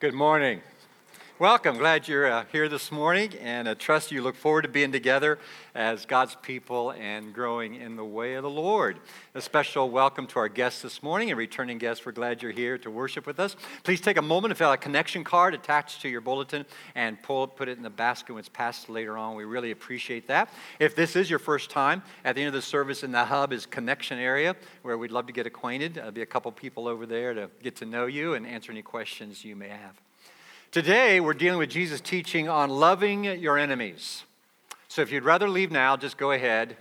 Good morning. Welcome. Glad you're uh, here this morning, and I trust you look forward to being together as God's people and growing in the way of the Lord. A special welcome to our guests this morning and returning guests. We're glad you're here to worship with us. Please take a moment to fill out a connection card attached to your bulletin and pull put it in the basket when it's passed later on. We really appreciate that. If this is your first time, at the end of the service in the hub is connection area where we'd love to get acquainted. There'll be a couple people over there to get to know you and answer any questions you may have. Today, we're dealing with Jesus' teaching on loving your enemies. So if you'd rather leave now, just go ahead.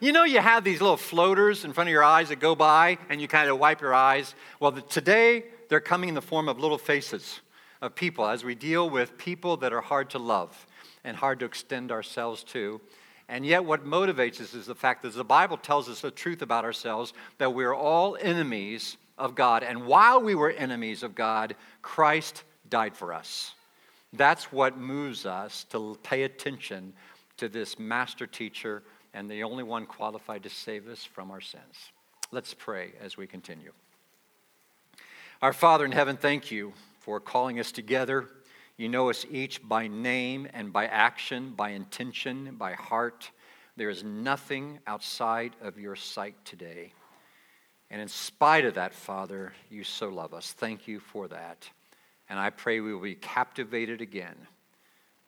You know, you have these little floaters in front of your eyes that go by and you kind of wipe your eyes. Well, today, they're coming in the form of little faces of people as we deal with people that are hard to love and hard to extend ourselves to. And yet, what motivates us is the fact that the Bible tells us the truth about ourselves that we're all enemies of God. And while we were enemies of God, Christ died for us. That's what moves us to pay attention to this master teacher and the only one qualified to save us from our sins. Let's pray as we continue. Our Father in heaven, thank you for calling us together. You know us each by name and by action, by intention, by heart. There is nothing outside of your sight today. And in spite of that, Father, you so love us. Thank you for that. And I pray we will be captivated again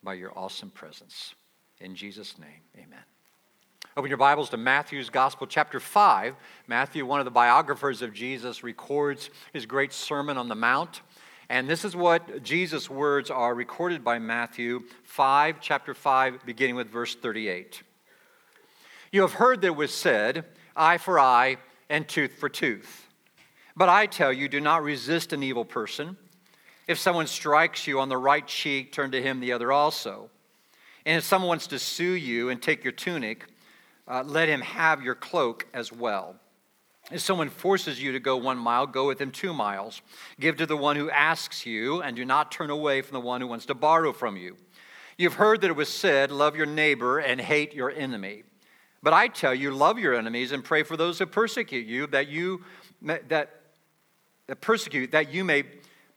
by your awesome presence. In Jesus' name, amen. Open your Bibles to Matthew's Gospel, chapter 5. Matthew, one of the biographers of Jesus, records his great Sermon on the Mount. And this is what Jesus' words are recorded by Matthew 5, chapter 5, beginning with verse 38. You have heard that it was said, eye for eye and tooth for tooth. But I tell you, do not resist an evil person. If someone strikes you on the right cheek, turn to him the other also. And if someone wants to sue you and take your tunic, uh, let him have your cloak as well. If someone forces you to go one mile, go with him two miles. Give to the one who asks you, and do not turn away from the one who wants to borrow from you. You've heard that it was said, Love your neighbor and hate your enemy. But I tell you, love your enemies and pray for those who persecute you, that you that, that persecute, that you may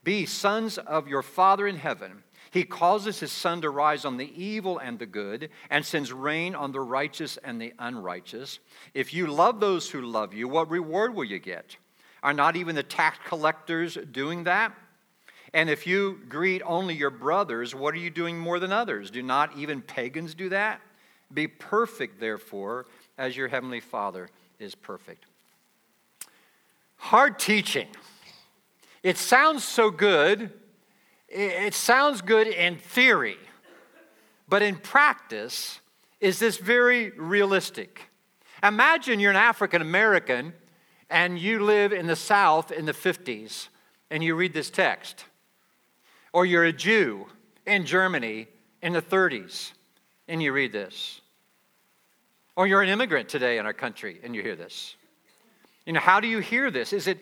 be sons of your Father in heaven. He causes his sun to rise on the evil and the good, and sends rain on the righteous and the unrighteous. If you love those who love you, what reward will you get? Are not even the tax collectors doing that? And if you greet only your brothers, what are you doing more than others? Do not even pagans do that? Be perfect, therefore, as your heavenly Father is perfect. Hard teaching. It sounds so good. It sounds good in theory. But in practice, is this very realistic? Imagine you're an African American and you live in the South in the 50s and you read this text. Or you're a Jew in Germany in the 30s and you read this. Or you're an immigrant today in our country and you hear this. You know, how do you hear this? Is it,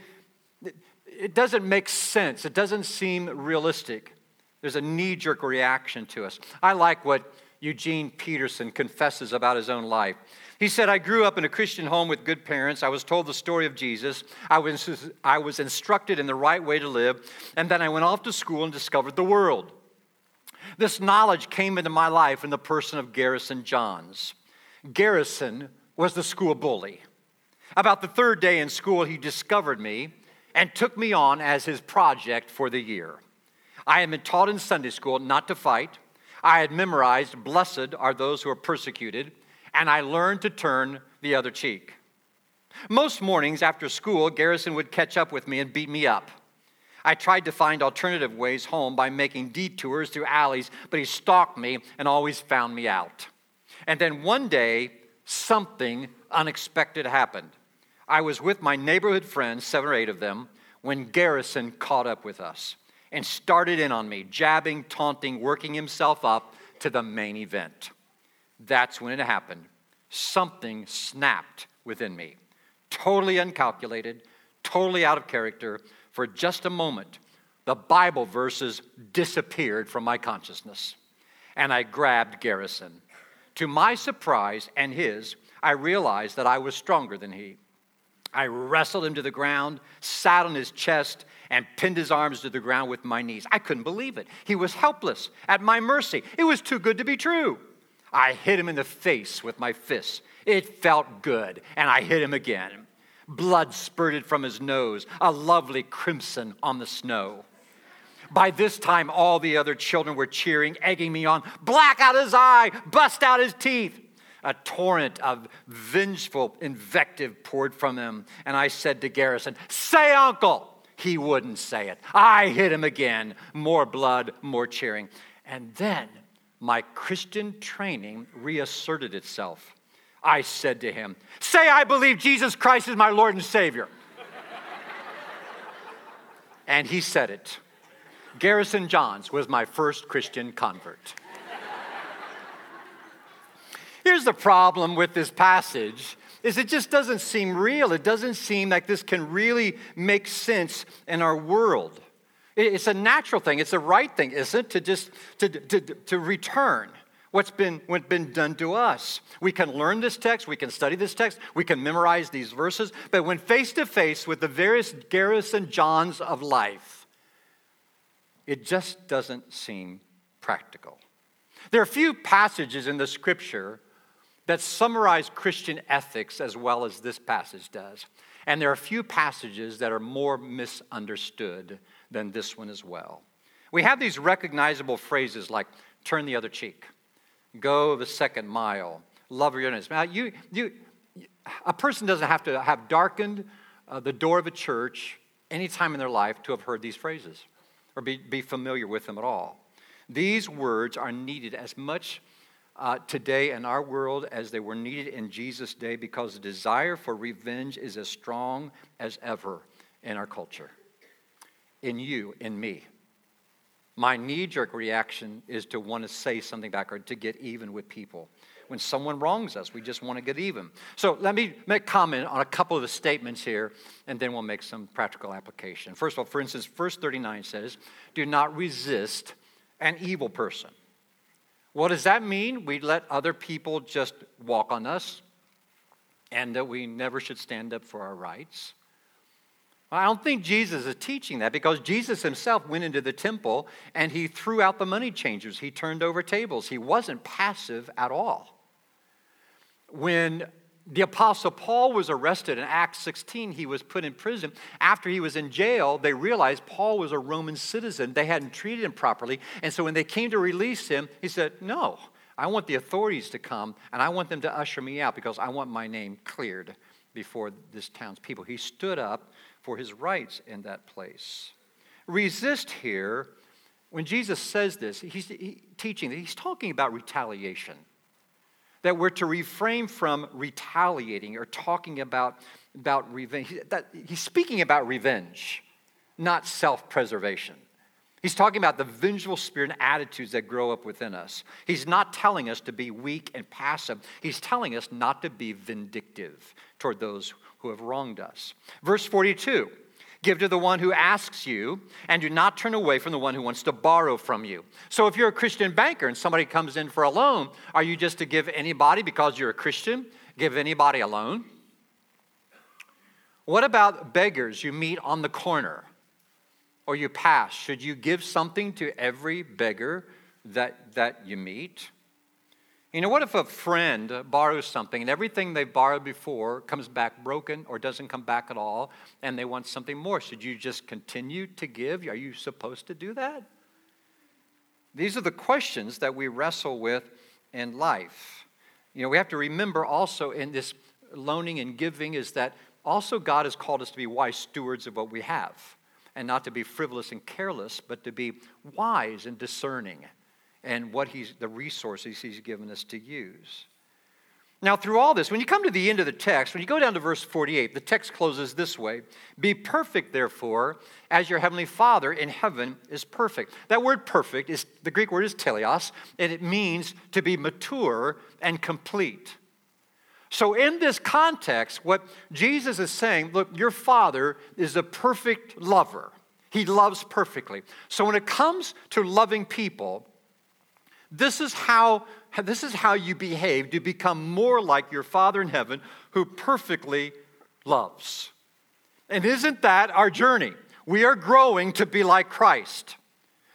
it doesn't make sense. It doesn't seem realistic. There's a knee jerk reaction to us. I like what Eugene Peterson confesses about his own life. He said, I grew up in a Christian home with good parents. I was told the story of Jesus. I was, I was instructed in the right way to live. And then I went off to school and discovered the world. This knowledge came into my life in the person of Garrison Johns. Garrison was the school bully. About the third day in school, he discovered me and took me on as his project for the year. I had been taught in Sunday school not to fight. I had memorized, Blessed are those who are persecuted, and I learned to turn the other cheek. Most mornings after school, Garrison would catch up with me and beat me up. I tried to find alternative ways home by making detours through alleys, but he stalked me and always found me out. And then one day, something unexpected happened. I was with my neighborhood friends, seven or eight of them, when Garrison caught up with us and started in on me, jabbing, taunting, working himself up to the main event. That's when it happened. Something snapped within me, totally uncalculated, totally out of character. For just a moment, the Bible verses disappeared from my consciousness, and I grabbed Garrison. To my surprise and his, I realized that I was stronger than he. I wrestled him to the ground, sat on his chest, and pinned his arms to the ground with my knees. I couldn't believe it. He was helpless, at my mercy. It was too good to be true. I hit him in the face with my fists. It felt good, and I hit him again. Blood spurted from his nose, a lovely crimson on the snow. By this time, all the other children were cheering, egging me on. Black out his eye, bust out his teeth. A torrent of vengeful invective poured from him, and I said to Garrison, Say, uncle! He wouldn't say it. I hit him again. More blood, more cheering. And then my Christian training reasserted itself. I said to him, Say, I believe Jesus Christ is my Lord and Savior. and he said it. Garrison Johns was my first Christian convert. Here's the problem with this passage is it just doesn't seem real. It doesn't seem like this can really make sense in our world. It's a natural thing. It's a right thing, isn't it? To just to, to, to return what's been, what's been done to us. We can learn this text, we can study this text, we can memorize these verses, but when face to face with the various Garrison Johns of life, it just doesn't seem practical. There are a few passages in the scripture that summarize Christian ethics as well as this passage does. And there are a few passages that are more misunderstood than this one as well. We have these recognizable phrases like turn the other cheek, go the second mile, love your enemies. Now, you, you, a person doesn't have to have darkened uh, the door of a church any time in their life to have heard these phrases or be, be familiar with them at all. These words are needed as much uh, today in our world as they were needed in Jesus' day because the desire for revenge is as strong as ever in our culture. In you, in me. My knee jerk reaction is to want to say something back or to get even with people. When someone wrongs us, we just want to get even. So let me make comment on a couple of the statements here, and then we'll make some practical application. First of all, for instance, verse 39 says, Do not resist an evil person. What does that mean? We let other people just walk on us and that we never should stand up for our rights. I don't think Jesus is teaching that because Jesus himself went into the temple and he threw out the money changers. He turned over tables. He wasn't passive at all. When the Apostle Paul was arrested in Acts 16. He was put in prison. After he was in jail, they realized Paul was a Roman citizen. They hadn't treated him properly. And so when they came to release him, he said, No, I want the authorities to come and I want them to usher me out because I want my name cleared before this town's people. He stood up for his rights in that place. Resist here, when Jesus says this, he's he, teaching, he's talking about retaliation that we're to refrain from retaliating or talking about, about revenge. That, he's speaking about revenge, not self preservation. He's talking about the vengeful spirit and attitudes that grow up within us. He's not telling us to be weak and passive. He's telling us not to be vindictive toward those who have wronged us. Verse 42 Give to the one who asks you, and do not turn away from the one who wants to borrow from you. So, if you're a Christian banker and somebody comes in for a loan, are you just to give anybody because you're a Christian? Give anybody a loan? What about beggars you meet on the corner or you pass? Should you give something to every beggar that, that you meet? You know, what if a friend borrows something and everything they borrowed before comes back broken or doesn't come back at all and they want something more? Should you just continue to give? Are you supposed to do that? These are the questions that we wrestle with in life. You know, we have to remember also in this loaning and giving is that also God has called us to be wise stewards of what we have and not to be frivolous and careless, but to be wise and discerning and what he's, the resources he's given us to use. Now, through all this, when you come to the end of the text, when you go down to verse 48, the text closes this way Be perfect, therefore, as your heavenly Father in heaven is perfect. That word perfect is the Greek word is teleios, and it means to be mature and complete. So, in this context, what Jesus is saying look, your Father is a perfect lover. He loves perfectly. So, when it comes to loving people, this is how, this is how you behave to become more like your Father in heaven who perfectly loves. And isn't that our journey? we are growing to be like Christ.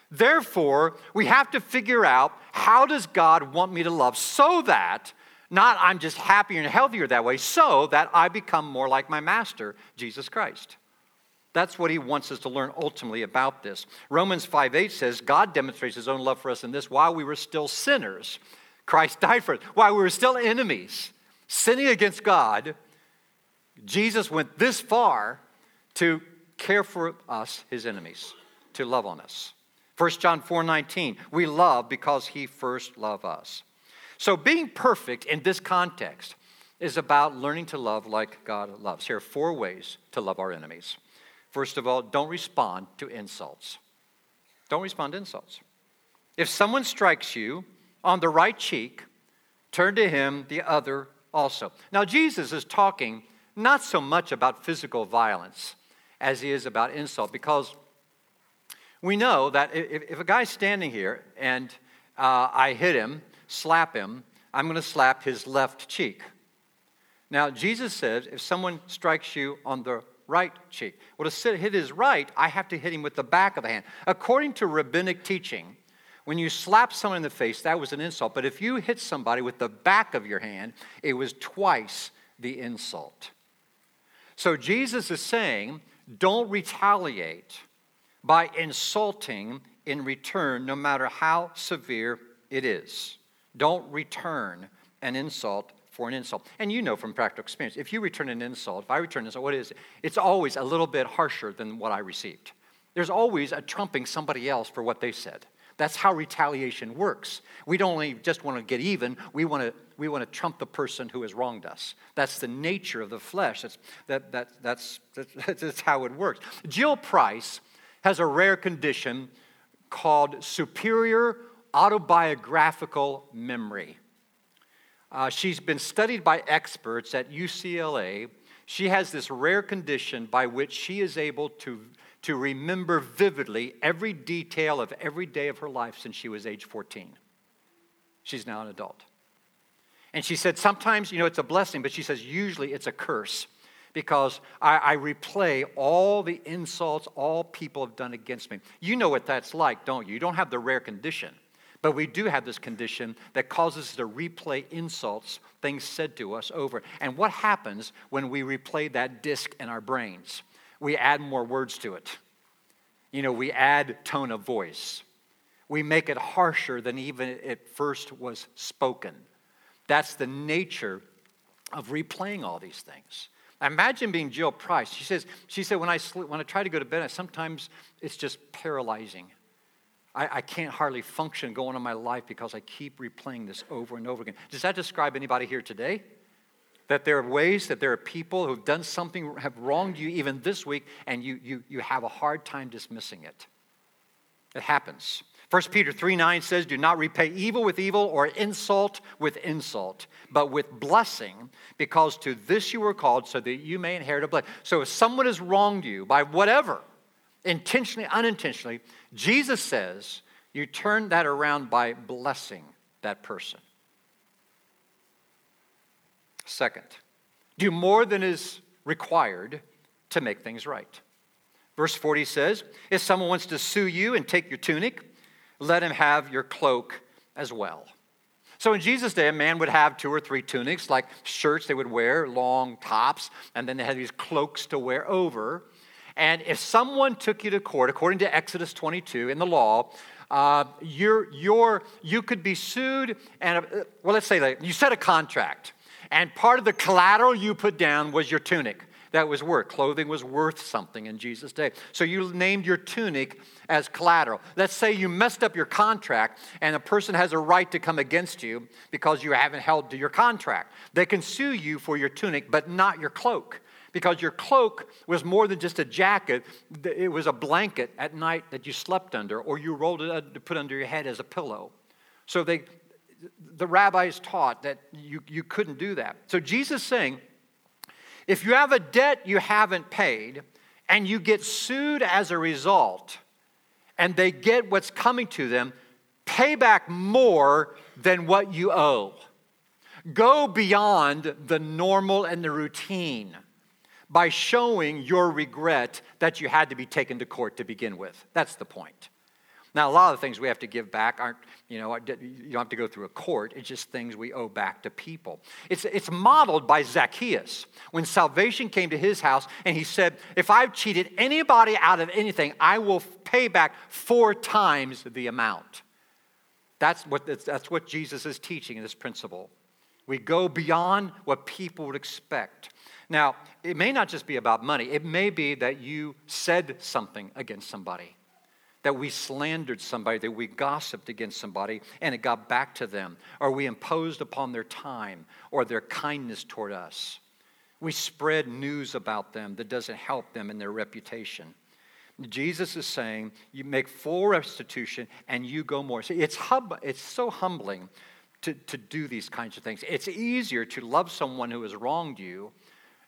Therefore, we have to figure out how does God want me to love so that not I'm just happier and healthier that way, so that I become more like my master, Jesus Christ. That's what he wants us to learn ultimately about this. Romans 5 8 says, God demonstrates his own love for us in this while we were still sinners. Christ died for us. While we were still enemies, sinning against God, Jesus went this far to care for us, his enemies, to love on us. 1 John 4 19, we love because he first loved us. So, being perfect in this context is about learning to love like God loves. Here are four ways to love our enemies. First of all, don't respond to insults. Don't respond to insults. If someone strikes you on the right cheek, turn to him the other also. Now, Jesus is talking not so much about physical violence as he is about insult because we know that if, if a guy's standing here and uh, I hit him slap him, I'm going to slap his left cheek. Now, Jesus says if someone strikes you on the right cheek, well, to hit his right, I have to hit him with the back of the hand. According to rabbinic teaching, when you slap someone in the face, that was an insult. But if you hit somebody with the back of your hand, it was twice the insult. So Jesus is saying, don't retaliate by insulting in return, no matter how severe it is. Don't return an insult for an insult. And you know from practical experience, if you return an insult, if I return an insult, what is it? It's always a little bit harsher than what I received. There's always a trumping somebody else for what they said. That's how retaliation works. We don't only just want to get even, we want to, we want to trump the person who has wronged us. That's the nature of the flesh. That's, that, that, that's, that's, that's how it works. Jill Price has a rare condition called superior autobiographical memory. Uh, she's been studied by experts at UCLA. She has this rare condition by which she is able to, to remember vividly every detail of every day of her life since she was age 14. She's now an adult. And she said, sometimes, you know, it's a blessing, but she says, usually it's a curse because I, I, replay all the insults all people have done against me. You know what that's like, don't you? You don't have the rare condition. But we do have this condition that causes us to replay insults, things said to us over. And what happens when we replay that disc in our brains? We add more words to it. You know, we add tone of voice. We make it harsher than even it first was spoken. That's the nature of replaying all these things. Imagine being Jill Price. She says, she said, when I, sleep, when I try to go to bed, I, sometimes it's just paralyzing. I, I can't hardly function going on my life because I keep replaying this over and over again. Does that describe anybody here today? That there are ways that there are people who've done something, have wronged you even this week, and you, you, you have a hard time dismissing it. It happens. 1 Peter 3 9 says, Do not repay evil with evil or insult with insult, but with blessing, because to this you were called, so that you may inherit a blessing. So if someone has wronged you by whatever, intentionally, unintentionally, Jesus says you turn that around by blessing that person. Second, do more than is required to make things right. Verse 40 says, If someone wants to sue you and take your tunic, let him have your cloak as well. So in Jesus' day, a man would have two or three tunics, like shirts they would wear, long tops, and then they had these cloaks to wear over. And if someone took you to court, according to Exodus 22 in the law, uh, you're, you're, you could be sued, and uh, well, let's say like, you set a contract, and part of the collateral you put down was your tunic. That was worth. Clothing was worth something in Jesus' day. So you named your tunic as collateral. Let's say you messed up your contract and a person has a right to come against you because you haven't held to your contract. They can sue you for your tunic, but not your cloak because your cloak was more than just a jacket, it was a blanket at night that you slept under, or you rolled it to put under your head as a pillow. So they, the rabbis taught that you, you couldn't do that. So Jesus saying, if you have a debt you haven't paid and you get sued as a result, and they get what's coming to them, pay back more than what you owe. Go beyond the normal and the routine by showing your regret that you had to be taken to court to begin with. That's the point. Now, a lot of the things we have to give back aren't, you know, you don't have to go through a court. It's just things we owe back to people. It's, it's modeled by Zacchaeus. When salvation came to his house, and he said, If I've cheated anybody out of anything, I will pay back four times the amount. That's what, that's what Jesus is teaching in this principle. We go beyond what people would expect. Now, it may not just be about money, it may be that you said something against somebody that we slandered somebody, that we gossiped against somebody, and it got back to them, or we imposed upon their time or their kindness toward us. We spread news about them that doesn't help them in their reputation. Jesus is saying, you make full restitution and you go more. See, it's, hub, it's so humbling to, to do these kinds of things. It's easier to love someone who has wronged you,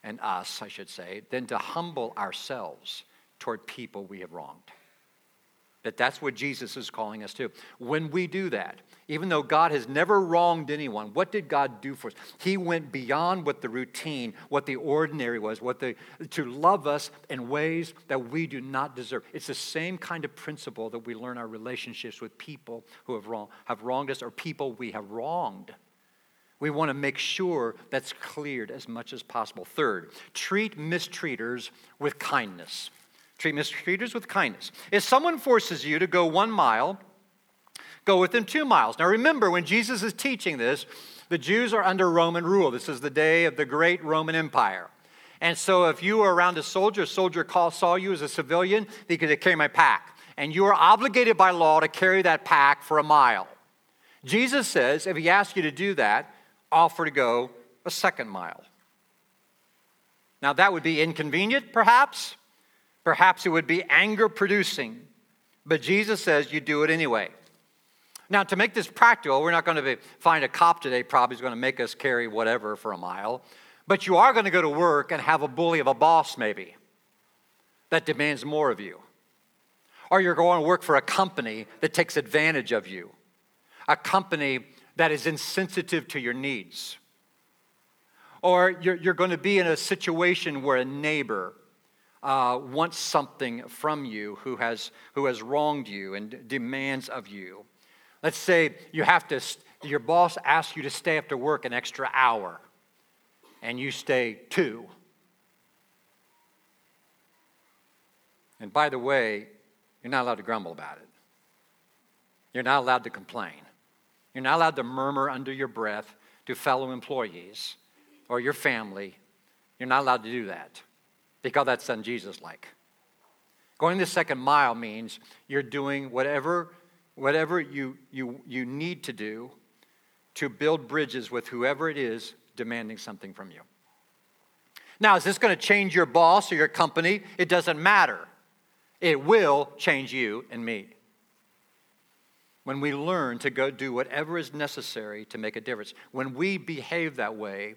and us, I should say, than to humble ourselves toward people we have wronged. That that's what Jesus is calling us to. When we do that, even though God has never wronged anyone, what did God do for us? He went beyond what the routine, what the ordinary was, what the to love us in ways that we do not deserve. It's the same kind of principle that we learn our relationships with people who have wrong, have wronged us or people we have wronged. We want to make sure that's cleared as much as possible. Third, treat mistreaters with kindness. Treat mistreaters with kindness. If someone forces you to go one mile, go with them two miles. Now remember, when Jesus is teaching this, the Jews are under Roman rule. This is the day of the great Roman Empire. And so if you were around a soldier, a soldier call, saw you as a civilian, they could carry my pack. And you are obligated by law to carry that pack for a mile. Jesus says, if he asks you to do that, offer to go a second mile. Now, that would be inconvenient, perhaps. Perhaps it would be anger producing, but Jesus says you do it anyway. Now, to make this practical, we're not going to find a cop today, probably, who's going to make us carry whatever for a mile, but you are going to go to work and have a bully of a boss, maybe, that demands more of you. Or you're going to work for a company that takes advantage of you, a company that is insensitive to your needs. Or you're, you're going to be in a situation where a neighbor uh, wants something from you who has, who has wronged you and demands of you. Let's say you have to, your boss asks you to stay after work an extra hour, and you stay two. And by the way, you're not allowed to grumble about it. You're not allowed to complain. You're not allowed to murmur under your breath to fellow employees or your family. You're not allowed to do that because that's not Jesus like. Going the second mile means you're doing whatever, whatever you, you, you need to do to build bridges with whoever it is demanding something from you. Now, is this going to change your boss or your company? It doesn't matter. It will change you and me. When we learn to go do whatever is necessary to make a difference, when we behave that way,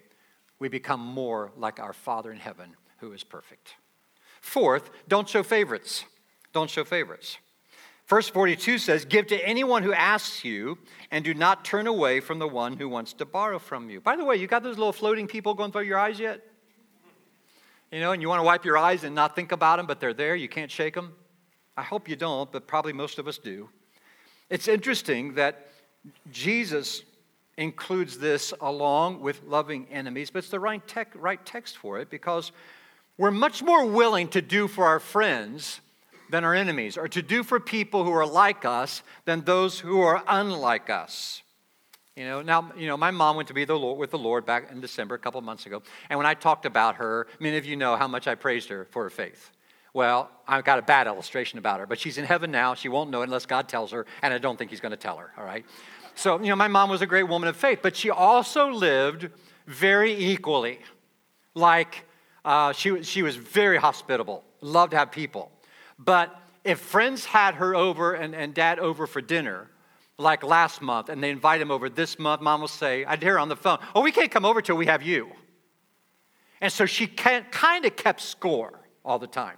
we become more like our Father in heaven who is perfect. Fourth, don't show favorites. Don't show favorites. Verse 42 says, Give to anyone who asks you, and do not turn away from the one who wants to borrow from you. By the way, you got those little floating people going through your eyes yet? You know, and you want to wipe your eyes and not think about them, but they're there, you can't shake them? I hope you don't, but probably most of us do. It's interesting that Jesus includes this along with loving enemies, but it's the right, right text for it because we're much more willing to do for our friends than our enemies, or to do for people who are like us than those who are unlike us. You know, now, you know, my mom went to be the Lord, with the Lord back in December, a couple months ago. And when I talked about her, many of you know how much I praised her for her faith. Well, I've got a bad illustration about her, but she's in heaven now. She won't know it unless God tells her, and I don't think He's going to tell her, all right? So, you know, my mom was a great woman of faith, but she also lived very equally. Like uh, she, she was very hospitable, loved to have people. But if friends had her over and, and dad over for dinner, like last month, and they invite him over this month, mom will say, I'd hear her on the phone, oh, we can't come over till we have you. And so she kind of kept score all the time.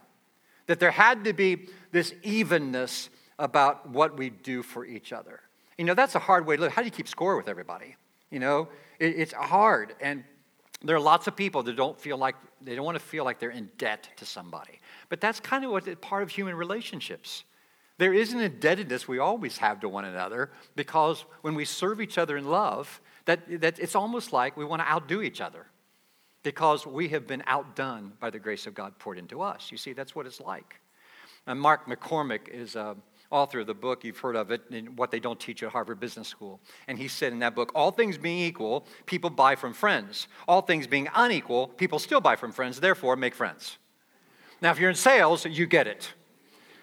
That there had to be this evenness about what we do for each other. You know, that's a hard way to live. How do you keep score with everybody? You know, it, it's hard. And There are lots of people that don't feel like they don't want to feel like they're in debt to somebody. But that's kind of what part of human relationships. There is an indebtedness we always have to one another because when we serve each other in love, that, that it's almost like we want to outdo each other because we have been outdone by the grace of God poured into us. You see, that's what it's like. And Mark McCormack is a author of the book, you've heard of it, in What They Don't Teach at Harvard Business School. And he said in that book, all things being equal, people buy from friends. All things being unequal, people still buy from friends, therefore make friends. Now, if you're in sales, you get it.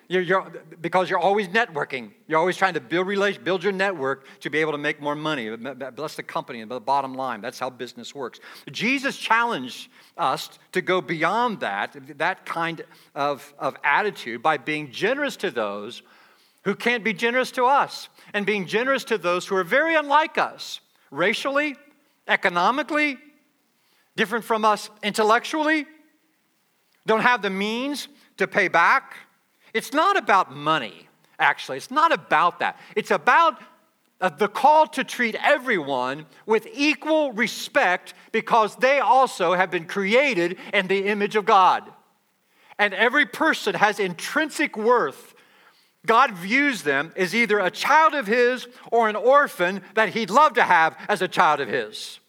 You're, you're, because you're always networking. You're always trying to build build your network to be able to make more money. Bless the company and the bottom line. That's how business works. Jesus challenged us to go beyond that, that kind of, of attitude by being generous to those who can't be generous to us and being generous to those who are very unlike us, racially, economically, different from us intellectually, don't have the means to pay back. It's not about money, actually. It's not about that. It's about uh, the call to treat everyone with equal respect because they also have been created in the image of God. And every person has intrinsic worth God views them as either a child of His or an orphan that He'd love to have as a child of His.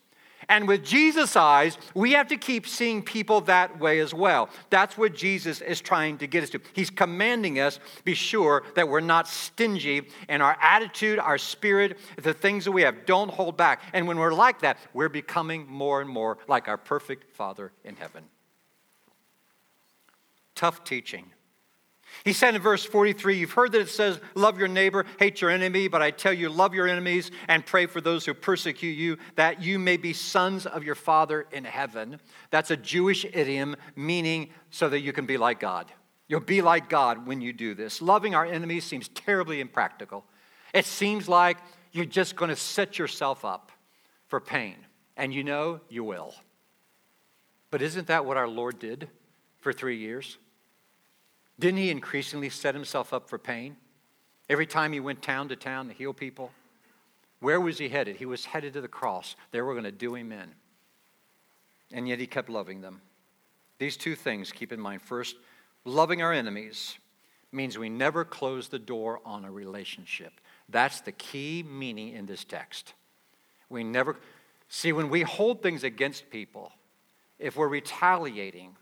And with Jesus' eyes, we have to keep seeing people that way as well. That's what Jesus is trying to get us to. He's commanding us be sure that we're not stingy in our attitude, our spirit, the things that we have. Don't hold back. And when we're like that, we're becoming more and more like our perfect Father in heaven. Tough teaching he said in verse 43, You've heard that it says, Love your neighbor, hate your enemy, but I tell you, love your enemies and pray for those who persecute you, that you may be sons of your Father in heaven. That's a Jewish idiom meaning so that you can be like God. You'll be like God when you do this. Loving our enemies seems terribly impractical. It seems like you're just going to set yourself up for pain. And you know you will. But isn't that what our Lord did for three years? Didn't he increasingly set himself up for pain? Every time he went town to town to heal people? Where was he headed? He was headed to the cross. They were going to do him in. And yet he kept loving them. These two things keep in mind. First, loving our enemies means we never close the door on a relationship. That's the key meaning in this text. We never see when we hold things against people, if we're retaliating,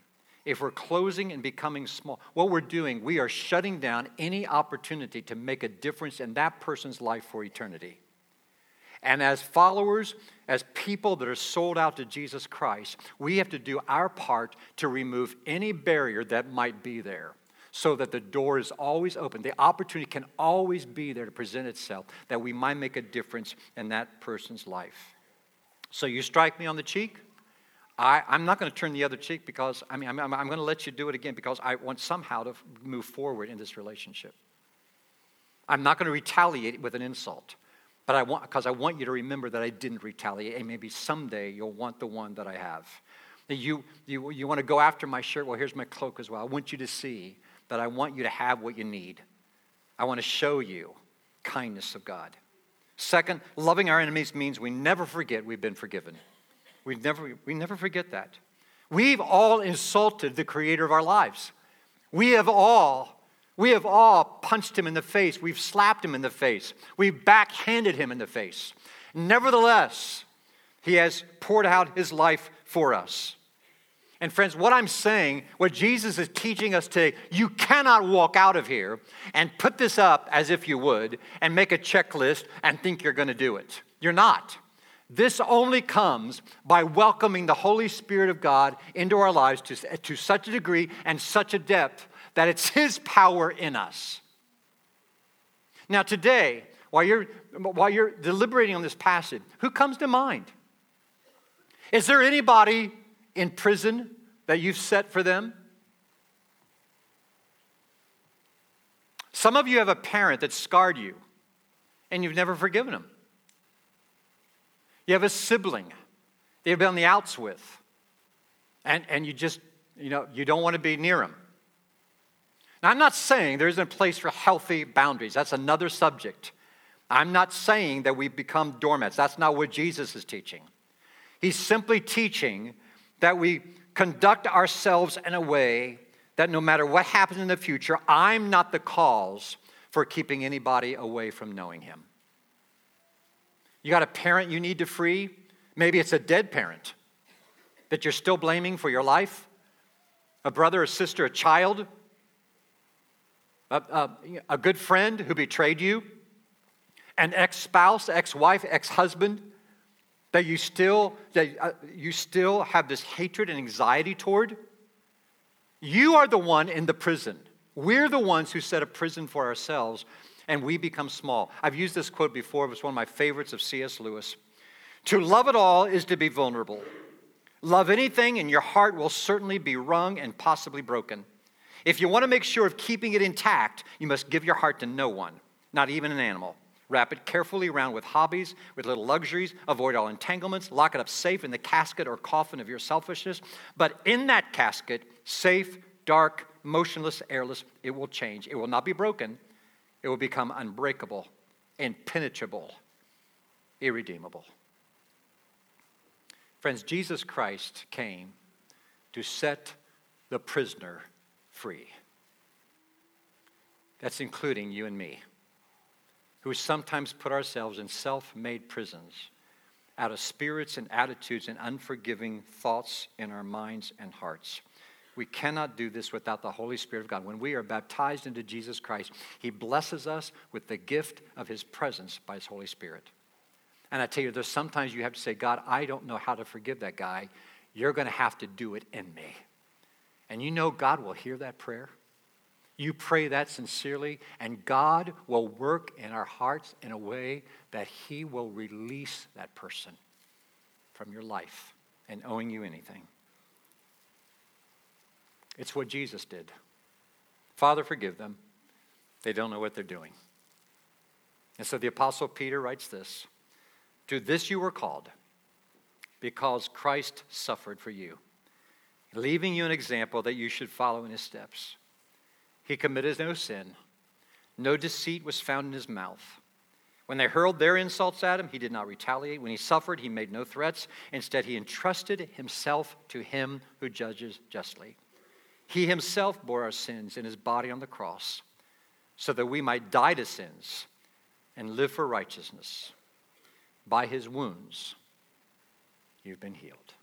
if we're closing and becoming small, what we're doing, we are shutting down any opportunity to make a difference in that person's life for eternity. And as followers, as people that are sold out to Jesus Christ, we have to do our part to remove any barrier that might be there so that the door is always open. The opportunity can always be there to present itself that we might make a difference in that person's life. So you strike me on the cheek, I, am not going to turn the other cheek because, I mean, I'm, I'm, I'm going to let you do it again because I want somehow to move forward in this relationship. I'm not going to retaliate with an insult, but I want, because I want you to remember that I didn't retaliate, and maybe someday you'll want the one that I have. You, you, you want to go after my shirt? Well, here's my cloak as well. I want you to see that I want you to have what you need. I want to show you kindness of God. Second, loving our enemies means we never forget we've been forgiven. We never, we never forget that. We've all insulted the creator of our lives. We have all, we have all punched him in the face. We've slapped him in the face. We've backhanded him in the face. Nevertheless, he has poured out his life for us. And friends, what I'm saying, what Jesus is teaching us today, you cannot walk out of here and put this up as if you would and make a checklist and think you're going to do it. You're not. This only comes by welcoming the Holy Spirit of God into our lives to, to such a degree and such a depth that it's His power in us. Now, today, while you're, while you're deliberating on this passage, who comes to mind? Is there anybody in prison that you've set for them? Some of you have a parent that scarred you and you've never forgiven them. You have a sibling that you've been on the outs with, and, and you just, you know, you don't want to be near them. Now, I'm not saying there isn't a place for healthy boundaries. That's another subject. I'm not saying that we become doormats. That's not what Jesus is teaching. He's simply teaching that we conduct ourselves in a way that no matter what happens in the future, I'm not the cause for keeping anybody away from knowing Him. You got a parent you need to free? Maybe it's a dead parent that you're still blaming for your life, a brother, a sister, a child, a, a, a good friend who betrayed you, an ex spouse, ex wife, ex husband that you still that uh, you still have this hatred and anxiety toward? You are the one in the prison. We're the ones who set a prison for ourselves and we become small i've used this quote before it was one of my favorites of cs lewis to love it all is to be vulnerable love anything and your heart will certainly be wrung and possibly broken if you want to make sure of keeping it intact you must give your heart to no one not even an animal Wrap it carefully around with hobbies, with little luxuries. Avoid all entanglements. Lock it up safe in the casket or coffin of your selfishness. But in that casket, safe, dark, motionless, airless, it will change. It will not be broken. It will become unbreakable, impenetrable, irredeemable. Friends, Jesus Christ came to set the prisoner free. That's including you and me who sometimes put ourselves in self made prisons out of spirits and attitudes and unforgiving thoughts in our minds and hearts. We cannot do this without the Holy Spirit of God. When we are baptized into Jesus Christ, He blesses us with the gift of His presence by His Holy Spirit. And I tell you, there's sometimes you have to say, God, I don't know how to forgive that guy. You're going to have to do it in me. And you know God will hear that prayer. You pray that sincerely, and God will work in our hearts in a way that He will release that person from your life and owing you anything. It's what Jesus did. Father, forgive them. They don't know what they're doing. And so the Apostle Peter writes this To this you were called, because Christ suffered for you, leaving you an example that you should follow in his steps. He committed no sin. No deceit was found in his mouth. When they hurled their insults at him, he did not retaliate. When he suffered, he made no threats. Instead, he entrusted himself to him who judges justly. He himself bore our sins in his body on the cross so that we might die to sins and live for righteousness. By his wounds, you've been healed.